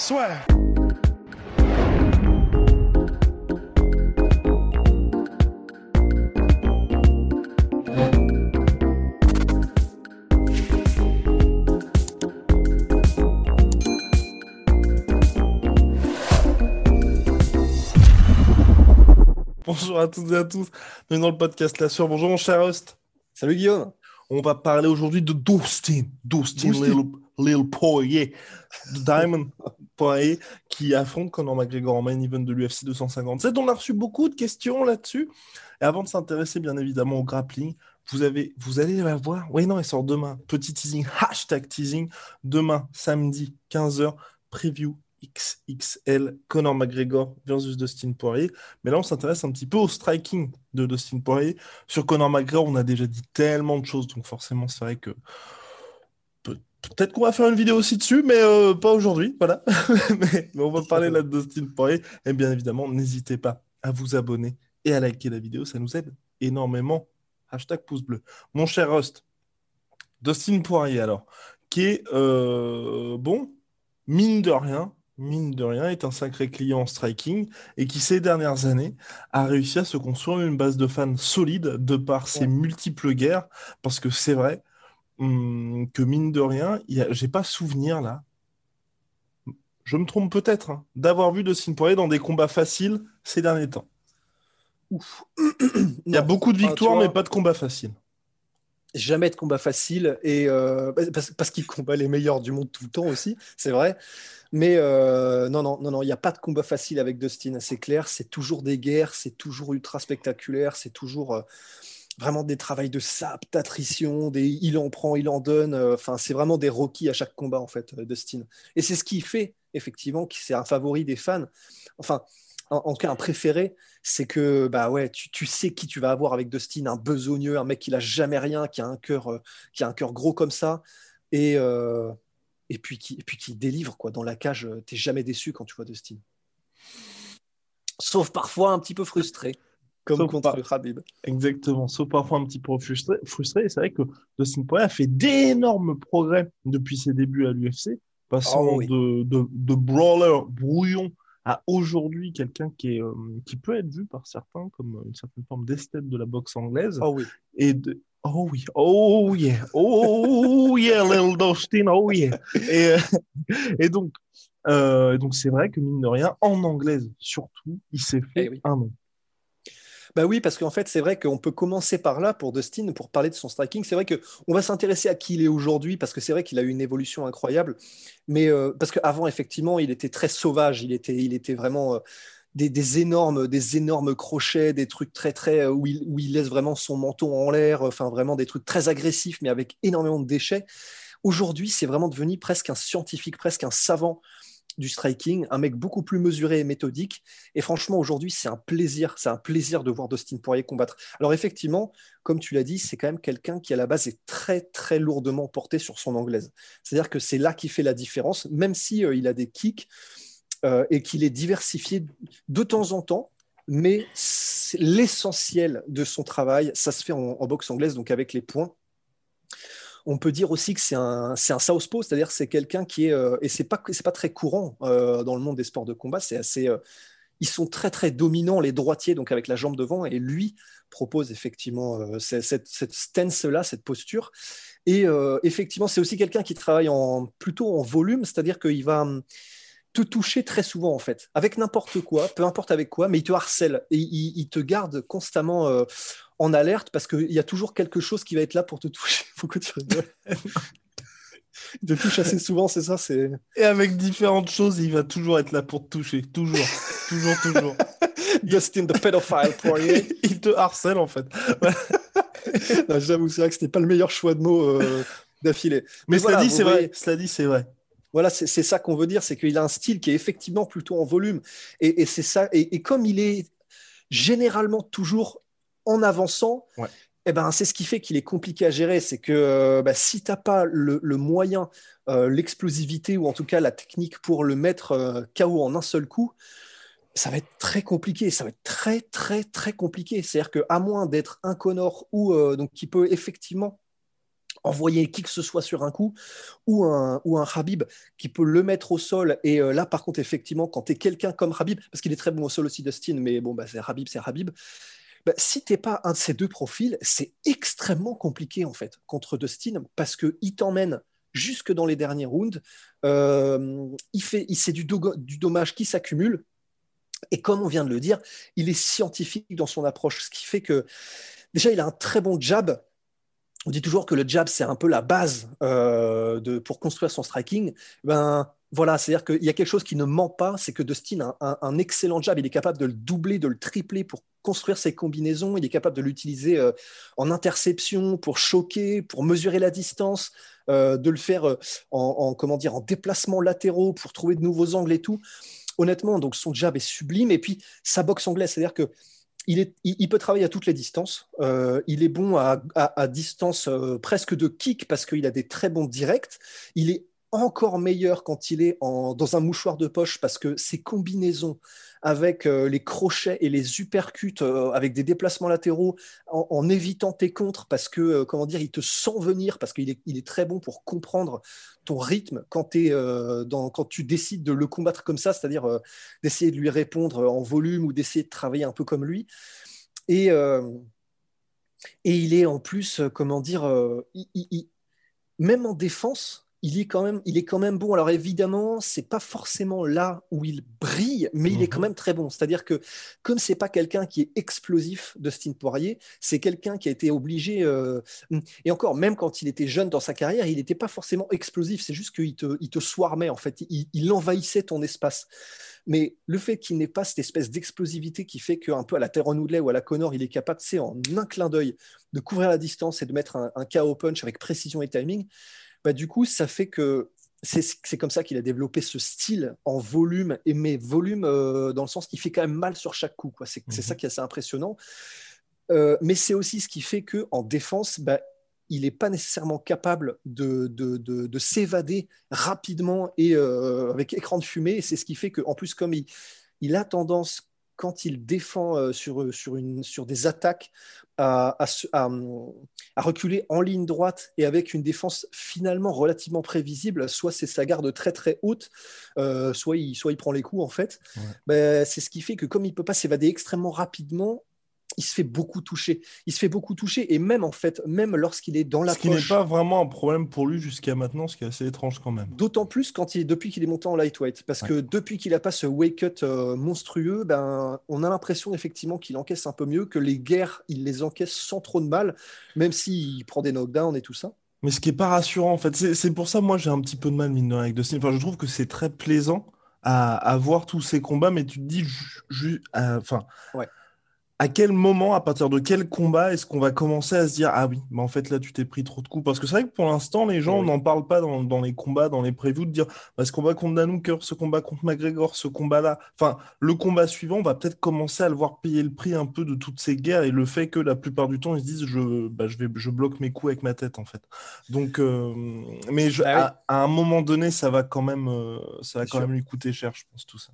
Soit. Bonjour à toutes et à tous. Bienvenue dans le podcast La Sueur. Bonjour mon cher host. Salut Guillaume. On va parler aujourd'hui de Dustin. Dustin, Dustin. Lil Poirier. Diamond Poirier qui affronte Conor McGregor en main event de l'UFC 257. On a reçu beaucoup de questions là-dessus. Et avant de s'intéresser bien évidemment au grappling, vous, avez, vous allez la voir. Oui, non, elle sort demain. Petit teasing, hashtag teasing. Demain, samedi, 15h, preview XXL Conor McGregor versus Dustin Poirier. Mais là, on s'intéresse un petit peu au striking de Dustin Poirier. Sur Conor McGregor, on a déjà dit tellement de choses, donc forcément, c'est vrai que peut-être qu'on va faire une vidéo aussi dessus, mais euh, pas aujourd'hui, voilà. mais, mais on va parler là de Dustin Poirier. Et bien évidemment, n'hésitez pas à vous abonner et à liker la vidéo, ça nous aide énormément. Hashtag pouce bleu. Mon cher host, Dustin Poirier, alors, qui est, euh, bon, mine de rien, mine de rien, est un sacré client en striking et qui, ces dernières années, a réussi à se construire une base de fans solide de par ses multiples guerres. Parce que c'est vrai hum, que, mine de rien, j'ai pas souvenir là, je me trompe peut-être, hein, d'avoir vu Dustin Poirier dans des combats faciles ces derniers temps. Ouf. Il y a beaucoup de Ah, victoires, mais pas de combats faciles. Jamais de combat facile et euh, parce, parce qu'il combat les meilleurs du monde tout le temps aussi, c'est vrai. Mais euh, non, non, non, non, il n'y a pas de combat facile avec Dustin, c'est clair. C'est toujours des guerres, c'est toujours ultra spectaculaire, c'est toujours euh, vraiment des travails de sap, d'attrition, des il en prend, il en donne. euh, Enfin, c'est vraiment des Rocky à chaque combat en fait, euh, Dustin. Et c'est ce qui fait effectivement que c'est un favori des fans. Enfin, en, en cas un préféré, c'est que bah ouais, tu, tu sais qui tu vas avoir avec Dustin, un besogneux, un mec qui lâche jamais rien, qui a un cœur, euh, qui a un cœur gros comme ça, et et puis qui et puis qui délivre quoi dans la cage. T'es jamais déçu quand tu vois Dustin. Sauf parfois un petit peu frustré, comme Sauf contre Khabib. Exactement, sauf parfois un petit peu frustré. frustré. C'est vrai que Dustin Poirier a fait d'énormes progrès depuis ses débuts à l'UFC, passant Oh oui. de, de, de brawler brouillon à aujourd'hui quelqu'un qui, est, euh, qui peut être vu par certains comme une certaine forme d'esthète de la boxe anglaise. Oh oui. Et de... Oh oui, oh yeah, oh yeah, little Dustin, oh yeah. Et, euh, et donc, euh, donc c'est vrai que mine de rien, en anglaise surtout, il s'est fait Eh oui. un nom. Bah oui, parce qu'en fait, c'est vrai qu'on peut commencer par là pour Dustin, pour parler de son striking. C'est vrai qu'on va s'intéresser à qui il est aujourd'hui, parce que c'est vrai qu'il a eu une évolution incroyable. Mais euh, parce qu'avant, effectivement, il était très sauvage. Il était, il était vraiment euh, des, énormes, des énormes crochets, des trucs très, très. euh, où, il, où il laisse vraiment son menton en l'air. Enfin, vraiment des trucs très agressifs, mais avec énormément de déchets. Aujourd'hui, c'est vraiment devenu presque un scientifique, presque un savant du striking, un mec beaucoup plus mesuré et méthodique. Et franchement, aujourd'hui, c'est un plaisir, c'est un plaisir de voir Dustin Poirier combattre. Alors effectivement, comme tu l'as dit, c'est quand même quelqu'un qui à la base est très très lourdement porté sur son anglaise. C'est-à-dire que c'est là qui fait la différence, même si euh, il a des kicks euh, et qu'il est diversifié de temps en temps. Mais l'essentiel de son travail, ça se fait en, en boxe anglaise, donc avec les points. On peut dire aussi que c'est un, c'est un southpaw, c'est-à-dire c'est quelqu'un qui est, euh, et c'est pas, pas très courant euh, dans le monde des sports de combat, c'est assez, euh, ils sont très très dominants les droitiers, donc avec la jambe devant, et lui propose effectivement cette, cette, cette stance-là, cette posture. Et effectivement, c'est aussi quelqu'un qui travaille en, plutôt en volume, c'est-à-dire qu'il va hum, te toucher très souvent en fait, avec n'importe quoi, peu importe avec quoi, mais il te harcèle et il, te garde constamment en alerte parce qu'il y a toujours quelque chose qui va être là pour te toucher. Pourquoi tu rigoles Il te touche assez souvent, c'est ça c'est... Et avec différentes choses, il va toujours être là pour te toucher. Toujours. toujours, toujours. Dustin the pedophile Poirier. il te harcèle, en fait. J'avoue, c'est vrai que c'était pas le meilleur choix de mots. euh, d'affilée. Mais, cela dit, c'est vrai. Cela dit, c'est vrai. Voilà, c'est ça qu'on veut dire, c'est qu'il a un style qui est effectivement plutôt en volume. Et, c'est ça. Et, comme il est généralement toujours en avançant, eh ben, c'est ce qui fait qu'il est compliqué à gérer. C'est que euh, bah, si tu n'as pas le, moyen, euh, l'explosivité ou en tout cas la technique pour le mettre euh, KO en un seul coup, ça va être très compliqué. Ça va être très, très, très compliqué. C'est-à-dire qu'à moins d'être un Connor ou donc qui peut effectivement envoyer qui que ce soit sur un coup, ou un, ou un Habib qui peut le mettre au sol. Et euh, là, par contre, effectivement, quand tu es quelqu'un comme Habib, parce qu'il est très bon au sol aussi, Dustin, mais bon, bah, c'est Habib, c'est Habib. Bah, si t'es pas un de ces deux profils, c'est extrêmement compliqué en fait contre Dustin parce qu'il t'emmène jusque dans les derniers rounds. Euh, il fait, il, c'est du, du dommage qui s'accumule. Et comme on vient de le dire, il est scientifique dans son approche, ce qui fait que déjà il a un très bon jab on dit toujours que le jab, c'est un peu la base euh, de, pour construire son striking. Ben, voilà, c'est-à-dire qu'il y a quelque chose qui ne ment pas, c'est que Dustin a un, excellent jab, il est capable de le doubler, de le tripler pour construire ses combinaisons, il est capable de l'utiliser euh, en interception, pour choquer, pour mesurer la distance, euh, de le faire en, comment dire, en déplacement latéraux pour trouver de nouveaux angles et tout. Honnêtement, donc son jab est sublime, et puis sa boxe anglaise, c'est-à-dire que il, peut travailler à toutes les distances. Euh, il est bon à, distance euh, presque de kick parce qu'il a des très bons directs. Il est encore meilleur quand il est dans un mouchoir de poche parce que ses combinaisons avec euh, les crochets et les uppercuts euh, avec des déplacements latéraux en, évitant tes contres parce que euh, comment dire il te sent venir parce qu'il est, très bon pour comprendre ton rythme quand, tu décides de le combattre comme ça c'est-à-dire d'essayer de lui répondre en volume ou d'essayer de travailler un peu comme lui. Et il est en plus comment dire même en défense il est quand même, il est quand même bon. Alors évidemment, c'est pas forcément là où il brille, mais il est quand mhm. même très bon. C'est-à-dire que comme c'est pas quelqu'un qui est explosif, Dustin Poirier, c'est quelqu'un qui a été obligé. Euh, et encore, même quand il était jeune dans sa carrière, il n'était pas forcément explosif. C'est juste qu'il te, il te swarmait en fait. Il, envahissait ton espace. Mais le fait qu'il n'ait pas cette espèce d'explosivité qui fait qu'un peu à la Terron Woodley ou à la Connor, il est capable, c'est en un clin d'œil, de couvrir la distance et de mettre un, un KO punch avec précision et timing bah, du coup, ça fait que c'est comme ça qu'il a développé ce style en volume, et mais volume euh, dans le sens qu'il fait quand même mal sur chaque coup. C'est mhm. ça qui est assez impressionnant. Euh, mais c'est aussi ce qui fait qu'en défense, bah, il n'est pas nécessairement capable de, de, de, s'évader rapidement et euh, avec écran de fumée. Et c'est ce qui fait qu'en plus, comme il, il a tendance quand il défend euh, sur, sur, une, sur des attaques à, à, à, reculer en ligne droite et avec une défense finalement relativement prévisible, soit c'est sa garde très très haute, euh, soit, il, soit il prend les coups en fait. Ben, c'est ce qui fait que comme il peut pas s'évader extrêmement rapidement, il se fait beaucoup toucher. Il se fait beaucoup toucher et même en fait, même lorsqu'il est dans la ce qui n'est pas vraiment un problème pour lui jusqu'à maintenant, ce qui est assez étrange quand même. D'autant plus quand il, depuis qu'il est monté en lightweight, parce que depuis qu'il a pas ce wake up euh, monstrueux, ben on a l'impression effectivement qu'il encaisse un peu mieux, que les guerres il les encaisse sans trop de mal, même s'il prend des knockdowns et tout ça. Mais ce qui est pas rassurant en fait, c'est pour ça moi j'ai un petit peu de mal mine avec Dustin. Enfin, je trouve que c'est très plaisant à, à, voir tous ces combats, mais tu te dis, euh, enfin. Ouais à quel moment, à partir de quel combat, est-ce qu'on va commencer à se dire Ah oui, mais en fait là tu t'es pris trop de coups Parce que c'est vrai que pour l'instant, les gens n'en parlent pas dans, les combats, dans les previews, de dire bah, ce combat contre Danouker, ce combat contre McGregor, ce combat-là. Enfin, le combat suivant, on va peut-être commencer à le voir payer le prix un peu de toutes ces guerres et le fait que la plupart du temps, ils se disent Je, bah, je, vais, je bloque mes coups avec ma tête en fait. Donc, euh, mais bah à, un moment donné, ça va quand même, euh, ça va quand même lui coûter cher, je pense, tout ça.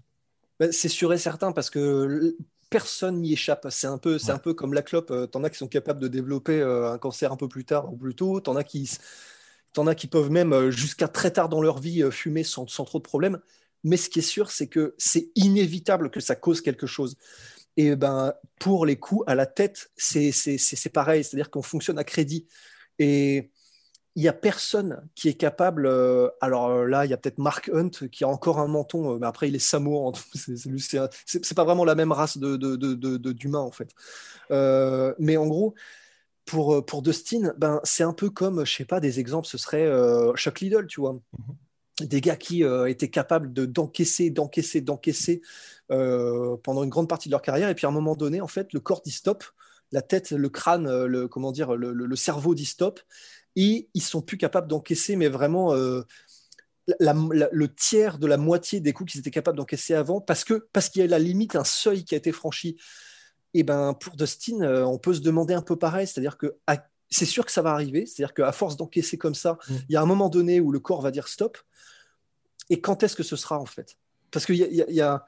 c'est sûr et certain parce que personne n'y échappe. C'est un peu, c'est un peu comme la clope. Euh, t'en as qui sont capables de développer euh, un cancer un peu plus tard ou plus tôt. T'en as qui, t'en as qui peuvent même euh, jusqu'à très tard dans leur vie fumer sans, sans, trop de problèmes. Mais ce qui est sûr, c'est que c'est inévitable que ça cause quelque chose. Et ben, pour les coups à la tête, c'est pareil. C'est-à-dire qu'on fonctionne à crédit. Et il n'y a personne qui est capable. Euh, alors euh, là, il y a peut-être Mark Hunt qui a encore un menton, euh, mais après, il est samoan. C'est pas vraiment la même race d'humains, de, de, en fait. mais en gros, pour, pour Dustin, ben, c'est un peu comme, je sais pas, des exemples, ce serait Chuck Liddell, tu vois. Mm-hmm. Des gars qui étaient capables d'encaisser, d'encaisser, d'encaisser pendant une grande partie de leur carrière, et puis à un moment donné, en fait, le corps dit stop, la tête, le crâne, le, comment dire, le, le cerveau dit stop, et ils sont plus capables d'encaisser, mais vraiment euh, le tiers de la moitié des coups qu'ils étaient capables d'encaisser avant, parce que parce qu'il y a la limite, un seuil qui a été franchi. Et ben pour Dustin, euh, on peut se demander un peu pareil, c'est-à-dire que c'est sûr que ça va arriver, c'est-à-dire qu'à force d'encaisser comme ça, mm. il y a un moment donné où le corps va dire stop. Et quand est-ce que ce sera en fait? Parce qu'il y, a,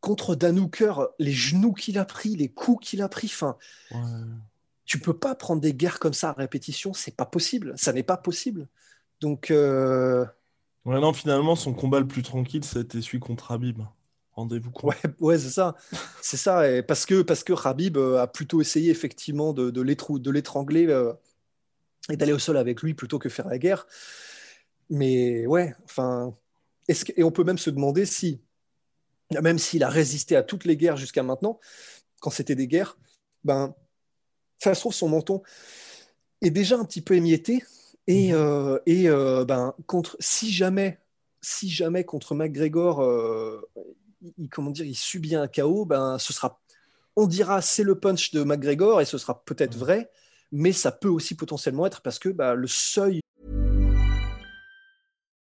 contre Dan Hooker, les genoux qu'il a pris, les coups qu'il a pris, enfin, tu peux pas prendre des guerres comme ça à répétition, c'est pas possible, ça n'est pas possible. Donc. Euh... non, finalement, son combat le plus tranquille, c'était celui contre Habib. Rendez-vous compte. Ouais, ouais c'est ça. c'est ça. Et parce que, parce que Habib euh, a plutôt essayé effectivement de, de l'étrangler euh, et d'aller au sol avec lui plutôt que faire la guerre. Mais ouais, enfin. Et on peut même se demander si, même s'il a résisté à toutes les guerres jusqu'à maintenant, quand c'était des guerres, ben, ça se trouve, son menton est déjà un petit peu émietté. Et, mhm. euh, et euh, ben, contre, si jamais, si jamais contre McGregor, euh, il, comment dire, il subit un chaos, ben, ce sera, on dira c'est le punch de McGregor et ce sera peut-être mhm. vrai, mais ça peut aussi potentiellement être parce que ben, le seuil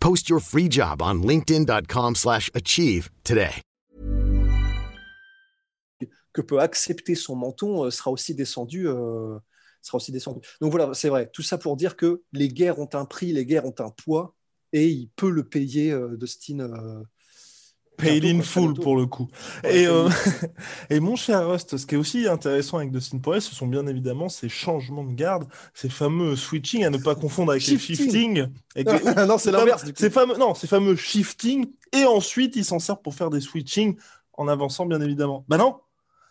Post your free job on linkedin.com/achieve today. Que peut accepter son menton euh, sera aussi descendu euh, sera aussi descendu. Donc voilà, c'est vrai. Tout ça pour dire que les guerres ont un prix, les guerres ont un poids et il peut le payer euh, Dustin euh, Paid in full pour le coup. et, euh, et mon cher Rust, ce qui est aussi intéressant avec Dustin Poirier, ce sont bien évidemment ces changements de garde, ces fameux switching à ne pas confondre avec shifting. les shifting. non, c'est l'inverse. Ces fameux, non, ces fameux shifting. Et ensuite, il s'en sert pour faire des switching en avançant, bien évidemment. Bah non,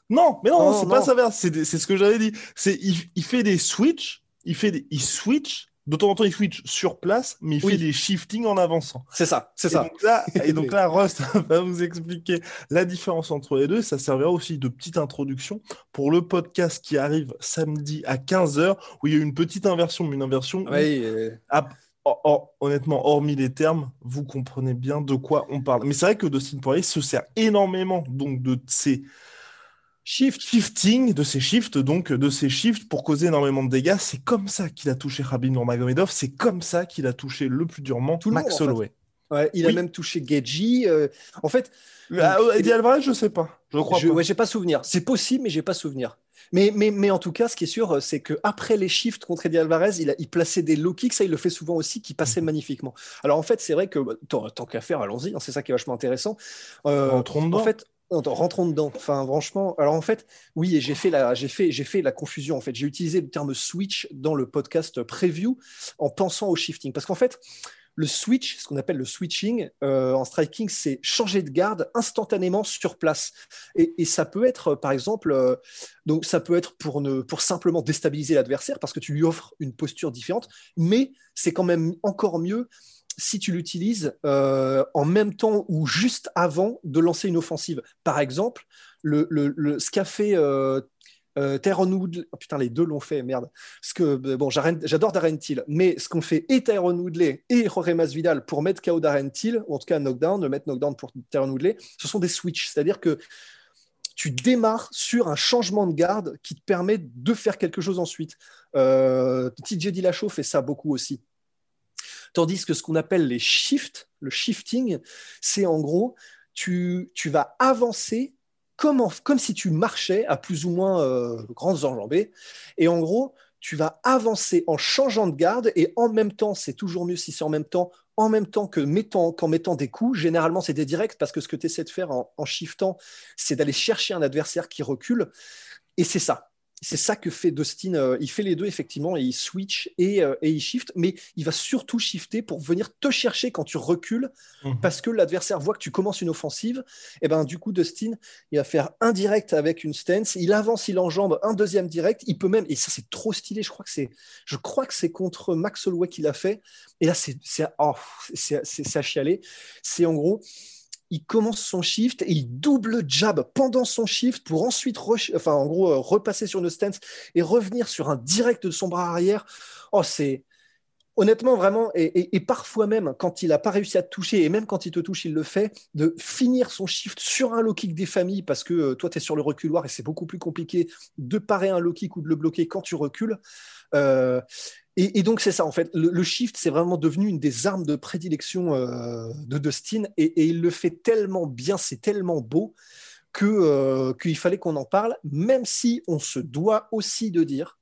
non, mais non, c'est pas ça. C'est ce que j'avais dit. C'est il, il, fait des switch, il fait des, il switch de temps en temps, il switch sur place, mais il fait des shiftings en avançant. C'est ça, c'est ça. Donc là, et donc là, Rust va vous expliquer la différence entre les deux. Ça servira aussi de petite introduction pour le podcast qui arrive samedi à 15h, où il y a une petite inversion, mais une inversion. Oui. honnêtement, hormis les termes, vous comprenez bien de quoi on parle. Mais c'est vrai que Dustin Poirier se sert énormément donc de ces shift, shifting, de ces shifts, donc de ces shifts pour causer énormément de dégâts. C'est comme ça qu'il a touché Rabin Nurmagomedov, c'est comme ça qu'il a touché le plus durement Tout Max Holloway. Ouais, il a même touché Geji. Euh, en fait, ah, Eddie Alvarez, je sais pas. Je crois je, pas. j'ai pas souvenir. C'est possible, mais j'ai pas souvenir. Mais, mais, mais en tout cas, ce qui est sûr, c'est que après les shifts contre Eddie Alvarez, il, a, il plaçait des low kicks, ça il le fait souvent aussi, qui passaient mhm. magnifiquement. Alors en fait, c'est vrai que bah, tant, qu'à faire, allons-y, hein, c'est ça qui est vachement intéressant. Euh, en fait, rentrons dedans. Enfin, franchement, alors en fait, oui, j'ai fait la, j'ai fait, j'ai fait la confusion. En fait, j'ai utilisé le terme switch dans le podcast preview en pensant au shifting, parce qu'en fait, le switch, ce qu'on appelle le switching euh, en striking, c'est changer de garde instantanément sur place. Et, ça peut être, par exemple, euh, donc ça peut être pour ne, pour simplement déstabiliser l'adversaire parce que tu lui offres une posture différente, mais c'est quand même encore mieux si tu l'utilises euh, en même temps ou juste avant de lancer une offensive. Par exemple, le, le, ce qu'a fait euh, euh Woodley, oh putain, les deux l'ont fait, merde. Ce que, bon, j'adore Darren Till, mais ce qu'on fait et Tyron Woodley et Jorge Masvidal pour mettre KO Darren Till, ou en tout cas knockdown, de mettre knockdown pour Tyron Woodley, ce sont des switches, c'est-à-dire que tu démarres sur un changement de garde qui te permet de faire quelque chose ensuite. Euh, TJ Dillashaw fait ça beaucoup aussi. Tandis que ce qu'on appelle les shifts, le shifting, c'est en gros, tu, vas avancer comme, si tu marchais à plus ou moins euh, grandes enjambées. Et en gros, tu vas avancer en changeant de garde et en même temps, c'est toujours mieux si c'est en même temps, en même temps qu'en mettant des coups. Généralement, c'est des directs parce que ce que tu essaies de faire en, en shiftant, c'est d'aller chercher un adversaire qui recule. Et c'est ça c'est ça que fait Dustin. Euh, il fait les deux, effectivement, et il switch et, euh, et, il shift, mais il va surtout shifter pour venir te chercher quand tu recules, mhm. parce que l'adversaire voit que tu commences une offensive. Et ben du coup, Dustin, il va faire un direct avec une stance, il avance, il enjambe un deuxième direct, il peut même, et ça c'est trop stylé, je crois que c'est, je crois que c'est contre Max Holloway qu'il a fait, et là c'est, c'est, oh, c'est, c'est à chialer. C'est en gros, il commence son shift et il double jab pendant son shift pour ensuite, enfin, en gros, euh, repasser sur une stance et revenir sur un direct de son bras arrière. Oh, c'est honnêtement vraiment, et, parfois même quand il n'a pas réussi à te toucher, et même quand il te touche, il le fait, de finir son shift sur un low kick des familles parce que euh, toi, tu es sur le reculoir et c'est beaucoup plus compliqué de parer un low kick ou de le bloquer quand tu recules. Euh, et, donc, c'est ça, en fait. Le, shift, c'est vraiment devenu une des armes de prédilection euh, de Dustin. Et, il le fait tellement bien, c'est tellement beau euh, qu'il fallait qu'on en parle, même si on se doit aussi de dire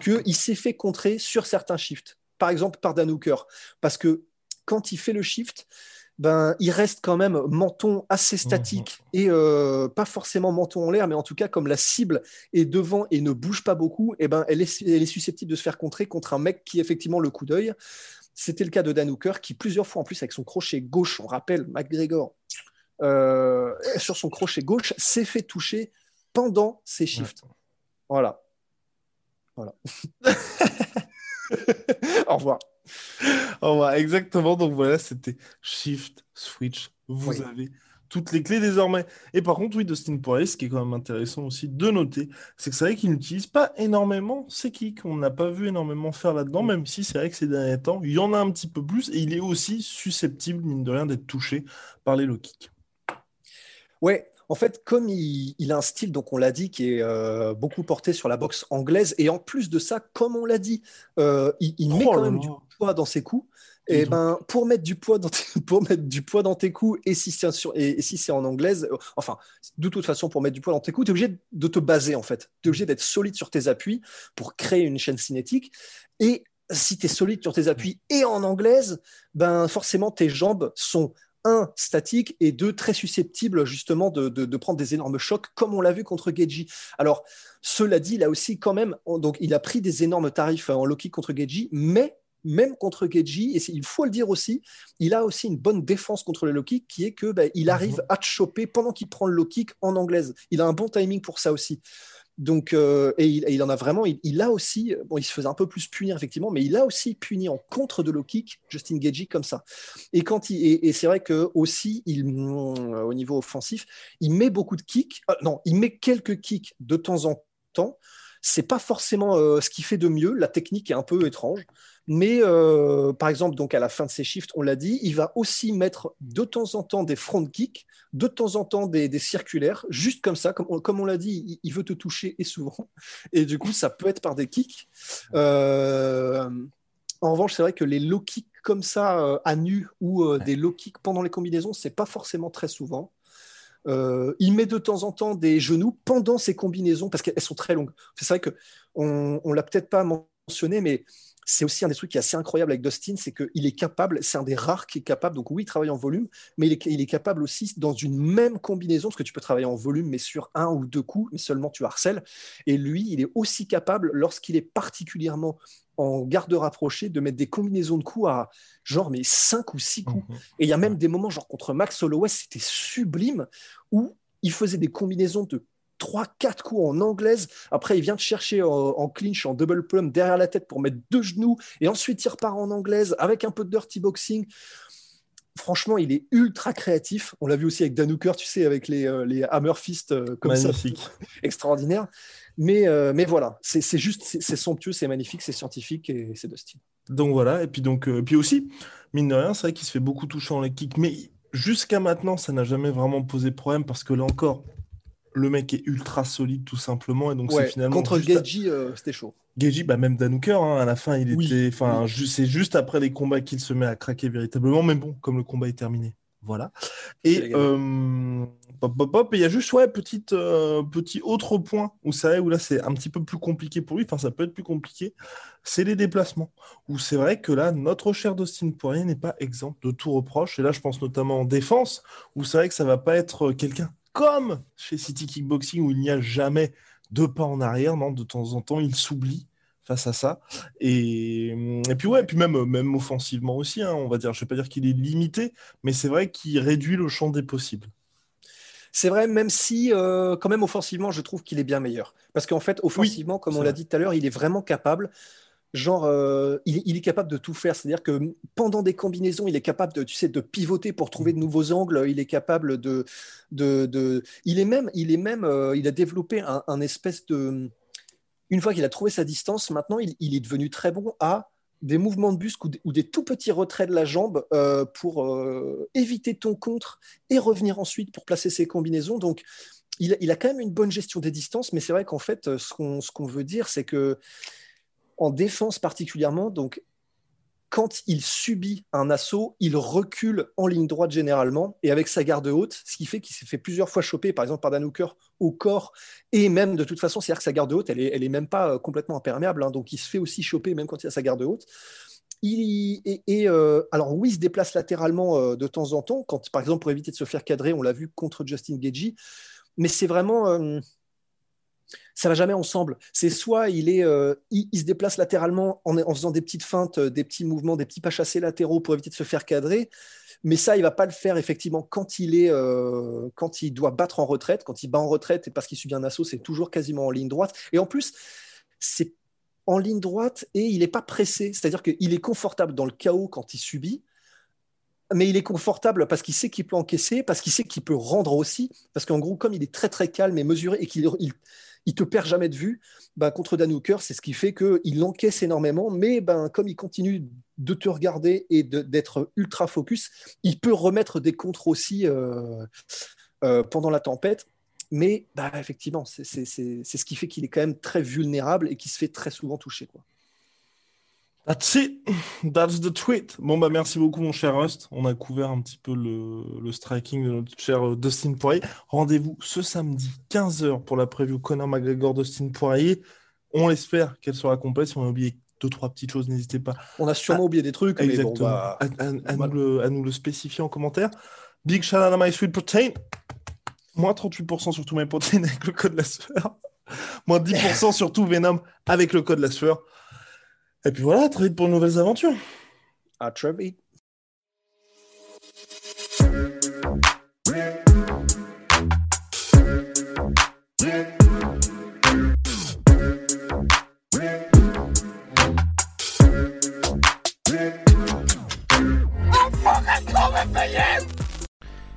qu'il s'est fait contrer sur certains shifts. Par exemple, par Dan Hooker. Parce que quand il fait le shift, ben, il reste quand même menton assez statique mhm. et euh, pas forcément menton en l'air, mais en tout cas, comme la cible est devant et ne bouge pas beaucoup, et eh ben, elle, est, elle est susceptible de se faire contrer contre un mec qui, effectivement, le coup d'œil. C'était le cas de Dan Hooker, qui plusieurs fois en plus, avec son crochet gauche, on rappelle McGregor, euh, sur son crochet gauche, s'est fait toucher pendant ses shifts. Voilà. Voilà. Au revoir. Oh, exactement. Donc voilà, c'était Shift, Switch. Vous avez toutes les clés désormais. Et par contre, oui, Dustin Poirier, ce qui est quand même intéressant aussi de noter, c'est que c'est vrai qu'il n'utilise pas énormément ses kicks. On n'a pas vu énormément faire là-dedans, mm. même si c'est vrai que ces derniers temps, il y en a un petit peu plus et il est aussi susceptible, mine de rien, d'être touché par les low kicks. Ouais, en fait, comme il, a un style, donc on l'a dit, qui est euh, beaucoup porté sur la boxe anglaise, et en plus de ça, comme on l'a dit, euh, il, met oh quand même du poids dans ses coups. Et ben, pour mettre du poids dans tes, pour mettre du poids dans tes coups, et si c'est et, si c'est en anglaise, euh, enfin, de toute façon, pour mettre du poids dans tes coups, tu es obligé de te baser en fait. Tu es obligé d'être solide sur tes appuis pour créer une chaîne cinétique. Et si tu es solide sur tes appuis et en anglaise, ben forcément tes jambes sont un, statique, et deux, très susceptible justement de, prendre des énormes chocs, comme on l'a vu contre Geji. Alors, cela dit, a aussi quand même, donc il a pris des énormes tarifs en low kick contre Geji, mais même contre Geji, et il faut le dire aussi, il a aussi une bonne défense contre le low kick, qui est que bah, il arrive mhm. à te choper pendant qu'il prend le low kick en anglaise. Il a un bon timing pour ça aussi. Donc, euh, et, il, en a vraiment, il, a aussi, bon, il se faisait un peu plus punir effectivement, mais il a aussi puni en contre de low kick Justin Gagey comme ça. Et quand il, et, c'est vrai que aussi, il, euh, au niveau offensif, il met beaucoup de kicks. Euh, non, il met quelques kicks de temps en temps. C'est pas forcément ce qui fait de mieux. La technique est un peu étrange. Mais euh, par exemple, donc à la fin de ses shifts, on l'a dit, il va aussi mettre de temps en temps des front kicks, de temps en temps des, circulaires, juste comme ça, comme on, comme on l'a dit, il, veut te toucher et souvent. Et du coup, ça peut être par des kicks. Euh, en revanche, c'est vrai que les low kicks comme ça euh, à nu ou des low kicks pendant les combinaisons, c'est pas forcément très souvent. Il met de temps en temps des genoux pendant ces combinaisons parce qu'elles sont très longues. C'est vrai que on, on l'a peut-être pas mentionné, mais c'est aussi un des trucs qui est assez incroyable avec Dustin, c'est qu'il est capable, c'est un des rares qui est capable, donc oui, il travaille en volume, mais il est, capable aussi dans une même combinaison, parce que tu peux travailler en volume, mais sur un ou deux coups, mais seulement tu harcèles. Et lui, il est aussi capable, lorsqu'il est particulièrement en garde rapprochée, de mettre des combinaisons de coups à genre mais cinq ou six coups. Mhm. Et il y a même des moments, genre contre Max Holloway, c'était sublime, où il faisait des combinaisons de 3-4 coups en anglaise. Après, il vient te chercher en, clinch, en double plum derrière la tête pour mettre deux genoux. Et ensuite, il repart en anglaise avec un peu de dirty boxing. Franchement, il est ultra créatif. On l'a vu aussi avec Dan Hooker, tu sais, avec les, euh, les hammer fist euh, comme magnifique. ça. Extraordinaire. Mais, euh, mais voilà, c'est juste, c'est somptueux, c'est magnifique, c'est scientifique et c'est de style. Donc voilà, et puis, donc, puis aussi, mine de rien, c'est vrai qu'il se fait beaucoup toucher en les kicks. Mais jusqu'à maintenant, ça n'a jamais vraiment posé problème parce que là encore, le mec est ultra solide tout simplement. Et donc c'est finalement contre Geji, euh, c'était chaud. Geji, bah même Danouker, hein, à la fin, il était. Enfin, c'est juste après les combats qu'il se met à craquer véritablement. Mais bon, comme le combat est terminé. Voilà. Et euh, il y a juste ouais, petite, euh, petit autre point où ça où là c'est un petit peu plus compliqué pour lui, enfin ça peut être plus compliqué, c'est les déplacements. Où c'est vrai que là, notre cher Dustin Poirier n'est pas exempt de tout reproche. Et là, je pense notamment en défense, où c'est vrai que ça va pas être quelqu'un comme chez City Kickboxing où il n'y a jamais deux pas en arrière, non De temps en temps, il s'oublie face à ça. Et, et, puis ouais, puis même, même offensivement aussi, hein, on va dire, je vais pas dire qu'il est limité, mais c'est vrai qu'il réduit le champ des possibles. C'est vrai, même si, euh, quand même, offensivement, je trouve qu'il est bien meilleur. Parce qu'en fait, offensivement, comme on l'a dit tout à l'heure, il est vraiment capable. Genre, euh, il, est capable de tout faire. C'est-à-dire que pendant des combinaisons, il est capable de, tu sais, de pivoter pour trouver de nouveaux angles. Il est capable de, de, il est même, il est même, euh, il a développé un, espèce de. Une fois qu'il a trouvé sa distance, maintenant, il, est devenu très bon à des mouvements de busque ou des, tout petits retraits de la jambe euh, pour éviter ton contre et revenir ensuite pour placer ses combinaisons. Donc, il, a quand même une bonne gestion des distances, mais c'est vrai qu'en fait, ce qu'on veut dire, c'est que en défense particulièrement, donc quand il subit un assaut, il recule en ligne droite généralement et avec sa garde haute, ce qui fait qu'il s'est fait plusieurs fois choper, par exemple par Dan Hooker au corps et même de toute façon, c'est-à-dire que sa garde haute, elle est, elle est même pas euh, complètement imperméable, hein, donc il se fait aussi choper même quand il a sa garde haute. Il, et, euh, alors oui, il se déplace latéralement euh, de temps en temps, quand par exemple pour éviter de se faire cadrer, on l'a vu contre Justin Gagey, mais c'est vraiment ça va jamais ensemble. C'est soit il, euh, se déplace latéralement en, faisant des petites feintes, euh, des petits mouvements, des petits pas chassés latéraux pour éviter de se faire cadrer, mais ça, il va pas le faire effectivement quand il est, euh, quand il doit battre en retraite, quand il bat en retraite et parce qu'il subit un assaut, c'est toujours quasiment en ligne droite. Et en plus, c'est en ligne droite et il n'est pas pressé, c'est-à-dire qu'il est confortable dans le chaos quand il subit mais il est confortable parce qu'il sait qu'il peut encaisser, parce qu'il sait qu'il peut rendre aussi, parce qu'en gros, comme il est très très calme et mesuré et qu'il il te perd jamais de vue. Ben, contre Dan Hooker, c'est ce qui fait qu'il encaisse énormément, mais ben, comme il continue de te regarder et d'être ultra focus, il peut remettre des contres aussi euh, euh, pendant la tempête. Mais ben, effectivement, c'est ce qui fait qu'il est quand même très vulnérable et qu'il se fait très souvent toucher. Quoi. That's it. That's the tweet. Bon, bah, merci beaucoup, mon cher Rust. On a couvert un petit peu le, striking de notre cher euh, Dustin Poirier. Rendez-vous ce samedi, 15h, pour la preview Conor McGregor, Dustin Poirier. On espère qu'elle sera complète. Si on a oublié deux, trois petites choses, n'hésitez pas. On a sûrement oublié des trucs. Exactement. à, nous le, spécifier en commentaire. Big shout out à My Sweet Protein. Moins 38% sur tout mes protéines avec le code la sueur. Moins 10% sur tout Venom avec le code la sueur. Et puis voilà, très vite pour de nouvelles aventures. À très vite.